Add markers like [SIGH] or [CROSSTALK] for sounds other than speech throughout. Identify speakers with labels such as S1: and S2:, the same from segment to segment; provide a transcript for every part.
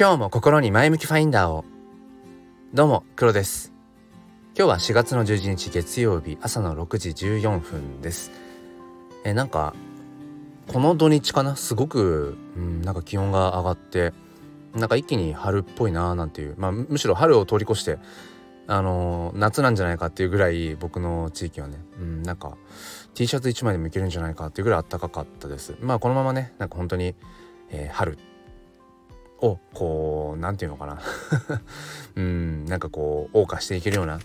S1: 今日も心に前向きファインダーを。どうも黒です。今日は4月の11日月曜日朝の6時14分です。えなんかこの土日かな？すごく、うん、なんか気温が上がってなんか一気に春っぽいなーなんていう。まあむしろ春を通り越してあのー、夏なんじゃないかっていうぐらい僕の地域はね、うん、なんか T シャツ1枚でもいけるんじゃないかっていうぐらい暖かかったです。まあこのままねなんか本当に、えー、春をこう何て言うのかな [LAUGHS] うんなんかこう謳歌していけるような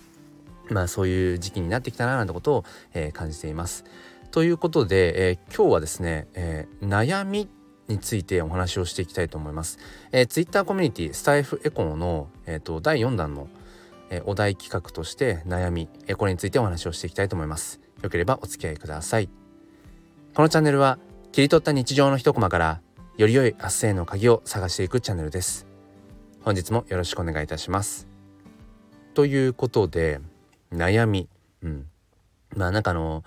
S1: まあそういう時期になってきたななんてことを、えー、感じています。ということで、えー、今日はですね、えー、悩みについてお話をしていきたいと思います。えー、Twitter コミュニティスタイフエコーの、えーと、第4弾の、えー、お題企画として悩み、えー、これについてお話をしていきたいと思います。よければお付き合いください。このチャンネルは切り取った日常の一コマからより良い明日への鍵を探していくチャンネルです。本日もよろしくお願いいたします。ということで悩み、うん、まあなんかあの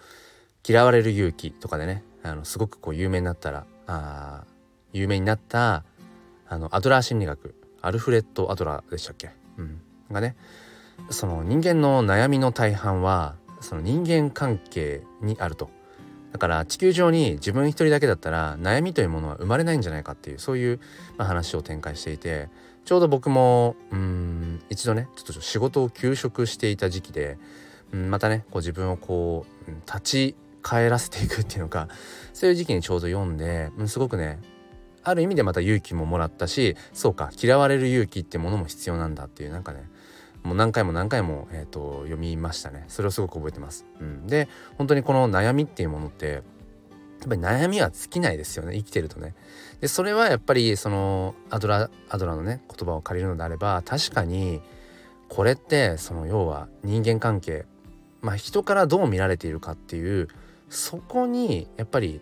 S1: 嫌われる勇気とかでねあのすごくこう有名になったらあ有名になったあのアドラー心理学アルフレッド・アドラーでしたっけ、うん、がねその人間の悩みの大半はその人間関係にあるとだから地球上に自分一人だけだったら悩みというものは生まれないんじゃないかっていうそういう、ま、話を展開していてちょうど僕もうん一度ねちょっと仕事を休職していた時期で、うん、またねこう自分をこう立ち返らせていくっていうのかそういう時期にちょうど読んで、うん、すごくねある意味でまた勇気ももらったしそうか嫌われる勇気ってものも必要なんだっていうなんかねもう何回も何回も、えーと、読みましたねそれをすごく覚えてます。うん、で本当にこの悩みっていうものってやっぱり悩みは尽きないですよね生きてるとね。でそれはやっぱりそのアドラアドラのね言葉を借りるのであれば確かにこれってその要は人間関係まあ人からどう見られているかっていうそこにやっぱり、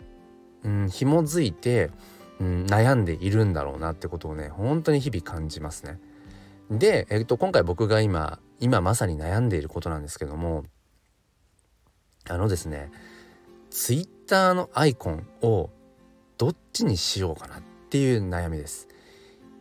S1: うん、紐づいて、うん、悩んでいるんだろうなってことをね本当に日々感じますね。で、えっと、今回僕が今今まさに悩んでいることなんですけどもあのですねツイッターのアイコンをどっちにしようかなっていう悩みです。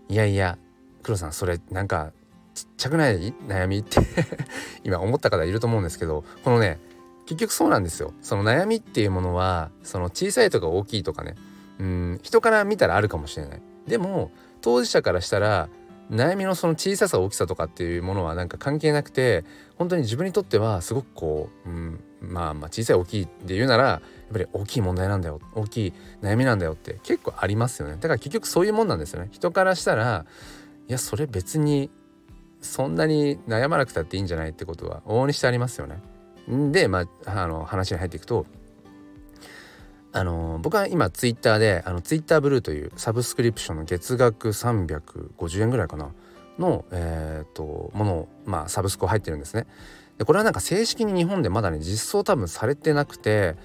S1: いやいや黒さんそれなんかちっちゃくない悩みって [LAUGHS] 今思った方いると思うんですけどこのね結局そうなんですよその悩みっていうものはその小さいとか大きいとかねうん人から見たらあるかもしれないでも当事者からしたら悩みのその小ささ大きさとかっていうものはなんか関係なくて本当に自分にとってはすごくこう、うん、まあまあ小さい大きいって言うならやっぱり大きい問題なんだよ大きい悩みなんだよって結構ありますよね。だから結局そういうもんなんですよね。人からしたらいやそれ別にそんなに悩まなくたっていいんじゃないってことは往々にしてありますよね。でまああの話に入っていくとあの僕は今ツイッターであのツイッターブルーというサブスクリプションの月額350円ぐらいかな。の、えーと、ものを、まあ、サブスク入ってるんですね。でこれはなんか正式に日本でまだね実装多分されてなくて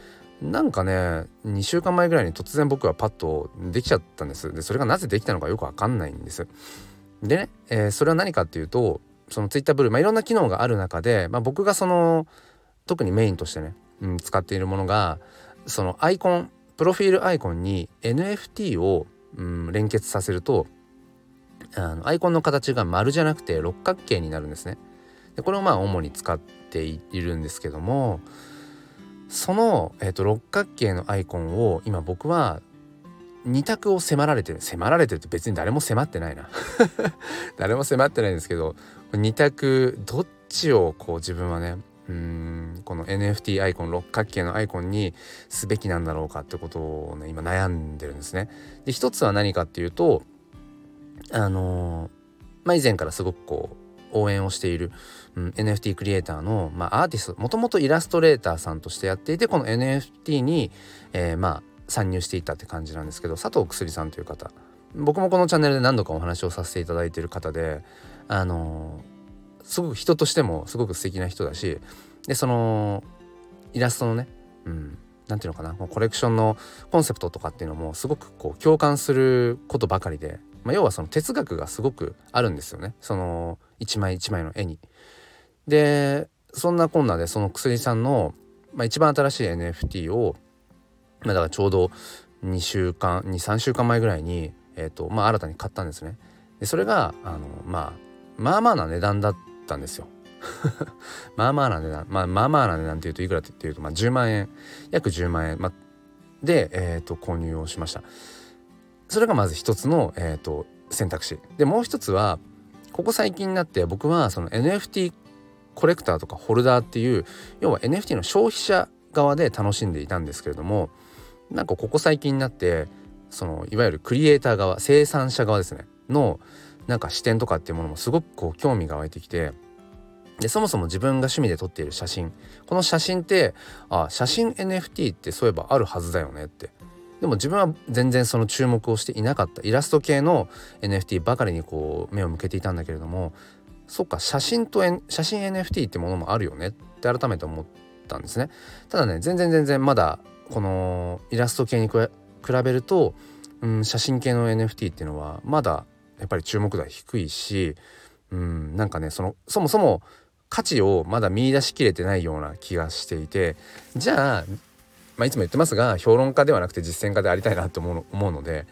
S1: なんかね2週間前ぐらいに突然僕はパッとできちゃったんです。でそれがなぜできたのかよくわかんないんです。でね、えー、それは何かっていうとそのツイッターブルー、まあ、いろんな機能がある中で、まあ、僕がその特にメインとしてね、うん、使っているものがそのアイコンプロフィールアイコンに NFT を、うん、連結させるとあのアイコンの形が丸じゃなくて六角形になるんですね。でこれをまあ主に使っているんですけどもその、えーと、六角形のアイコンを今僕は2択を迫られてる迫られてるって別に誰も迫ってないな [LAUGHS] 誰も迫ってないんですけど2択どっちをこう自分はねうんこの NFT アイコン六角形のアイコンにすべきなんだろうかってことをね今悩んでるんですね。で一つは何かっていうとあのまあ以前からすごくこう応援をしている、うん、NFT クリエイターの、まあ、アーティストもともとイラストレーターさんとしてやっていてこの NFT に、えー、まあ参入していったって感じなんですけど佐藤薬さんという方僕もこのチャンネルで何度かお話をさせていただいている方であのすごく人としてもすごく素敵な人だしでそのイラストのねうん何ていうのかなコレクションのコンセプトとかっていうのもすごくこう共感することばかりで、まあ、要はその哲学がすごくあるんですよねその一枚一枚の絵に。でそんなこんなでその薬さんの、まあ、一番新しい NFT を、まあ、だからちょうど2週間23週間前ぐらいに、えーとまあ、新たに買ったんですね。でそれがあのまあまあまあな値段だったんですよ。[LAUGHS] まあまあな値段、まあ、まあまあな値段っていうといくらっていうと、まあ、10万円約10万円、ま、で、えーと、購入をしました。それがまず一つの、えーと、選択肢。でもう一つはここ最近になって僕はその NFT コレクターとかホルダーっていう要は NFT の消費者側で楽しんでいたんですけれどもなんかここ最近になってそのいわゆるクリエイター側生産者側ですねのなんか視点とかっていうものもすごくこう興味が湧いてきてでそもそも自分が趣味で撮っている写真。この写真ってあ写真 NFT ってそういえばあるはずだよねって。でも自分は全然その注目をしていなかった。イラスト系の NFT ばかりにこう目を向けていたんだけれどもそっか写真と、N、写真 NFT ってものもあるよねって改めて思ったんですね。ただね全然全然まだこのイラスト系に比べると、うん、写真系の NFT っていうのはまだやっぱり注目度は低いし、うん、なんかねそのそもそも価値をまだ見出しきれてないような気がしていてじゃあ、まあ、いつも言ってますが評論家ではなくて実践家でありたいなと思うので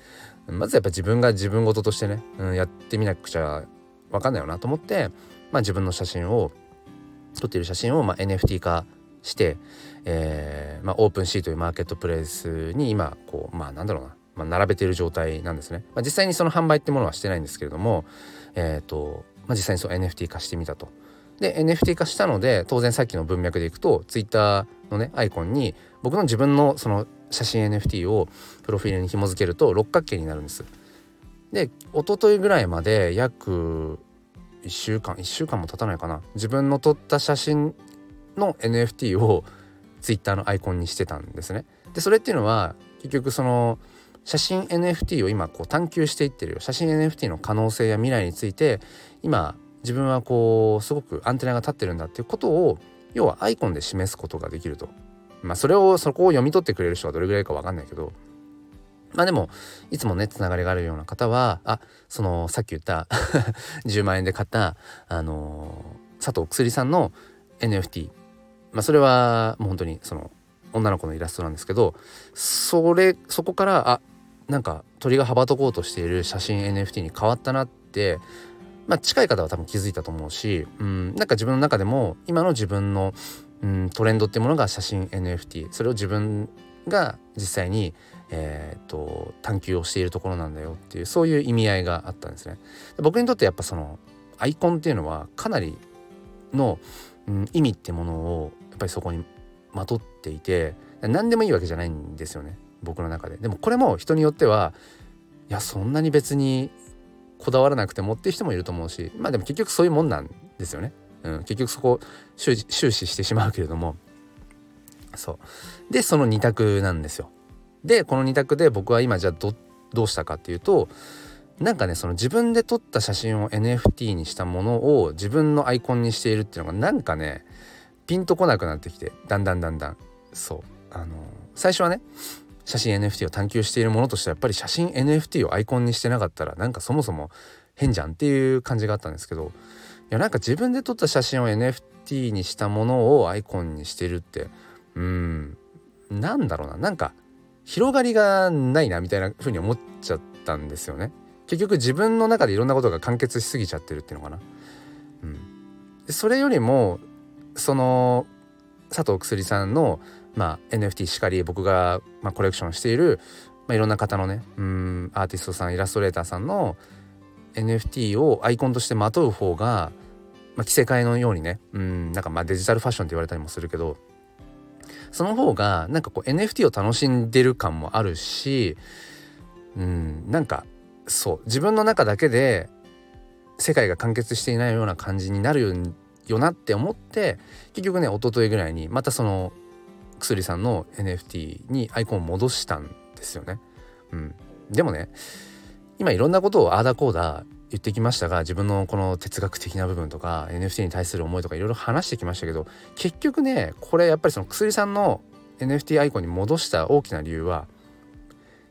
S1: まずやっぱ自分が自分事としてね、うん、やってみなくちゃ分かんないよなと思って、まあ、自分の写真を撮っている写真をまあ NFT 化して、えーまあ、オープンシーというマーケットプレイスに今こうまあなんだろうな、まあ、並べている状態なんですね。まあ、実際にその販売ってものはしてないんですけれども、えーとまあ、実際にそう NFT 化してみたと。で NFT 化したので当然さっきの文脈でいくと Twitter のねアイコンに僕の自分のその写真 NFT をプロフィールに紐付けると六角形になるんです。で一昨日ぐらいまで約1週間1週間も経たないかな自分の撮った写真の NFT を Twitter のアイコンにしてたんですね。でそれっていうのは結局その写真 NFT を今こう探求していってるよ。写真 NFT の可能性や未来について今自分はこうすごくアンテナが立ってるんだっていうことを要はアイコンで示すことができると。まあそれをそこを読み取ってくれる人はどれぐらいか分かんないけど。まあでもいつもねつながりがあるような方はあそのさっき言った [LAUGHS] 10万円で買ったあの佐藤薬さんの NFT まあそれはもう本当にその女の子のイラストなんですけどそれそこからあなんか鳥が羽ばたこうとしている写真 NFT に変わったなってまあ、近い方は多分気づいたと思うし、うん、なんか自分の中でも今の自分の、うん、トレンドっていうものが写真 NFT それを自分が実際に、えーと、探求をしているところなんだよっていうそういう意味合いがあったんですね。僕にとってやっぱそのアイコンっていうのはかなりの、うん、意味ってものをやっぱりそこにまとっていて何でもいいわけじゃないんですよね僕の中で。でもこれも人によってはいやそんなに別にこだわらなくてもっていう人もいると思うしまあでも結局そういうもんなんですよね。うん、結局そこ終終始してしまうけれどもそうでその2択なんですよ。でこの2択で僕は今じゃあどどうしたかっていうとなんかねその自分で撮った写真を NFT にしたものを自分のアイコンにしているっていうのがなんかねピンとこなくなってきてだんだんだんだんそうあの最初はね写真 NFT を探求しているものとしてはやっぱり写真 NFT をアイコンにしてなかったらなんかそもそも変じゃんっていう感じがあったんですけどいやなんか自分で撮った写真を NFT にしたものをアイコンにしてるってうんなんだろうななんか広がりがないなみたいな風に思っちゃったんですよね。結局自分の中でいろんなことが完結しすぎちゃってるっていうのかな。うん、それよりもその佐藤薬さんのまあ、NFT しかり僕が、まあ、コレクションしている、まあ、いろんな方のねうんアーティストさんイラストレーターさんの NFT をアイコンとしてまとう方が、まあ、着せ替えのようにねうんなんかまあデジタルファッションって言われたりもするけどその方がなんかこう NFT を楽しんでる感もあるしうんなんかそう自分の中だけで世界が完結していないような感じになるよなって思って結局ね一昨日ぐらいにまたその薬さんの NFT にアイコンを戻したんですよね。うん、でもね今いろんなことをああだこうだ言ってきましたが自分のこの哲学的な部分とか NFT に対する思いとかいろいろ話してきましたけど結局ねこれやっぱりその薬さんの NFT アイコンに戻した大きな理由は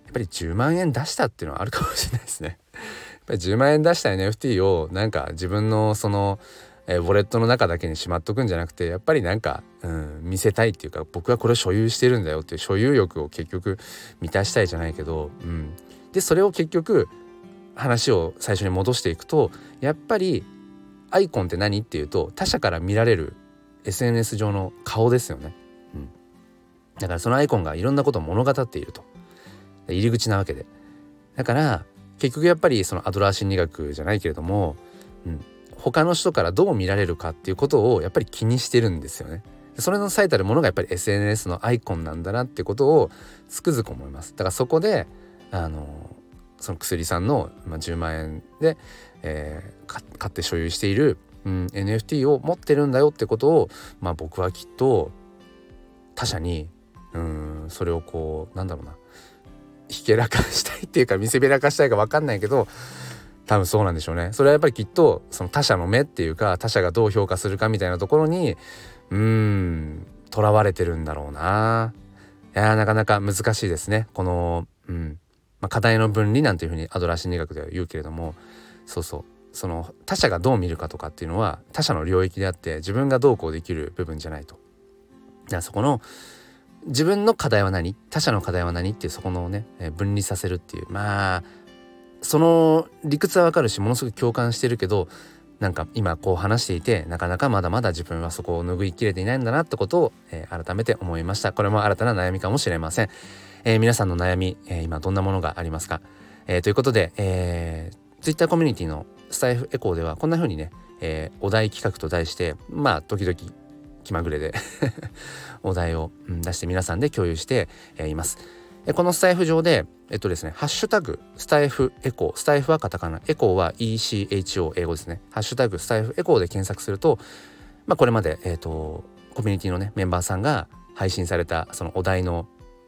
S1: やっぱり10万円出したっていうのはあるかもしれないですね。やっぱり10万円出した NFT をなんか自分のそのえー、ウォレットの中だけにしまっとくんじゃなくてやっぱりなんか、うん、見せたいっていうか僕はこれを所有してるんだよっていう所有欲を結局満たしたいじゃないけど、うん、でそれを結局話を最初に戻していくとやっぱりアイコンって何っていうと他者から見られる SNS 上の顔ですよね。うん、だからそのアイコンがいろんなことを物語っていると。入り口なわけで。だから結局やっぱりそのアドラー心理学じゃないけれども、うん、他の人からどう見られるかっていうことをやっぱり気にしてるんですよね。それの最たるものがやっぱり SNS のアイコンなんだなってことをつくづく思います。だからそこであのその薬さんの、まあ、10万円で、えー、買って所有している、うん、NFT を持ってるんだよってことを、まあ、僕はきっと他者にうんそれをこうなんだろうなひけらかしたいっていうか見せびらかしたいか分かんないけど多分そうなんでしょうね。それはやっぱりきっとその他者の目っていうか他者がどう評価するかみたいなところにうーん囚われてるんだろうな。いやなかなか難しいですね。この、うんまあ、課題の分離なんていうふうにアドラー心理学では言うけれどもそうそうその他者がどう見るかとかっていうのは他者の領域であって自分がどうこうできる部分じゃないと。じゃあそこの自分の課題は何？他者の課題は何？っていうそこのね分離させるっていうまあその理屈はわかるしものすごく共感してるけどなんか今こう話していてなかなかまだまだ自分はそこを拭いきれていないんだなってことを、えー、改めて思いました。これも新たな悩みかもしれません、えー、皆さんの悩み、えー、今どんなものがありますか、えということで、えー、Twitter コミュニティのスタイフエコーではこんな風にね、えお題企画と題してまあ時々気まぐれで [LAUGHS] お題を、出して皆さんで共有して、います。このスタイフ上で、えっとですね、ハッシュタグ、スタイフエコー、スタイフはカタカナ、エコーは ECHO 英語ですね。ハッシュタグ、スタイフエコーで検索すると、まあこれまで、えっ、と、コミュニティのね、メンバーさんが配信されたそのお題の、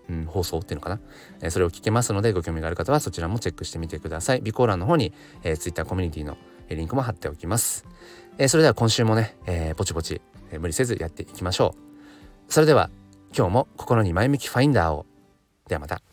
S1: うん、放送っていうのかな、えー、それを聞けますので、ご興味がある方はそちらもチェックしてみてください。備考欄の方に、えー、Twitter コミュニティのリンクも貼っておきます。えー、それでは今週もね、えー、ぼちぼち、えー、無理せずやっていきましょう。それでは今日も心に前向きファインダーを。ではまた。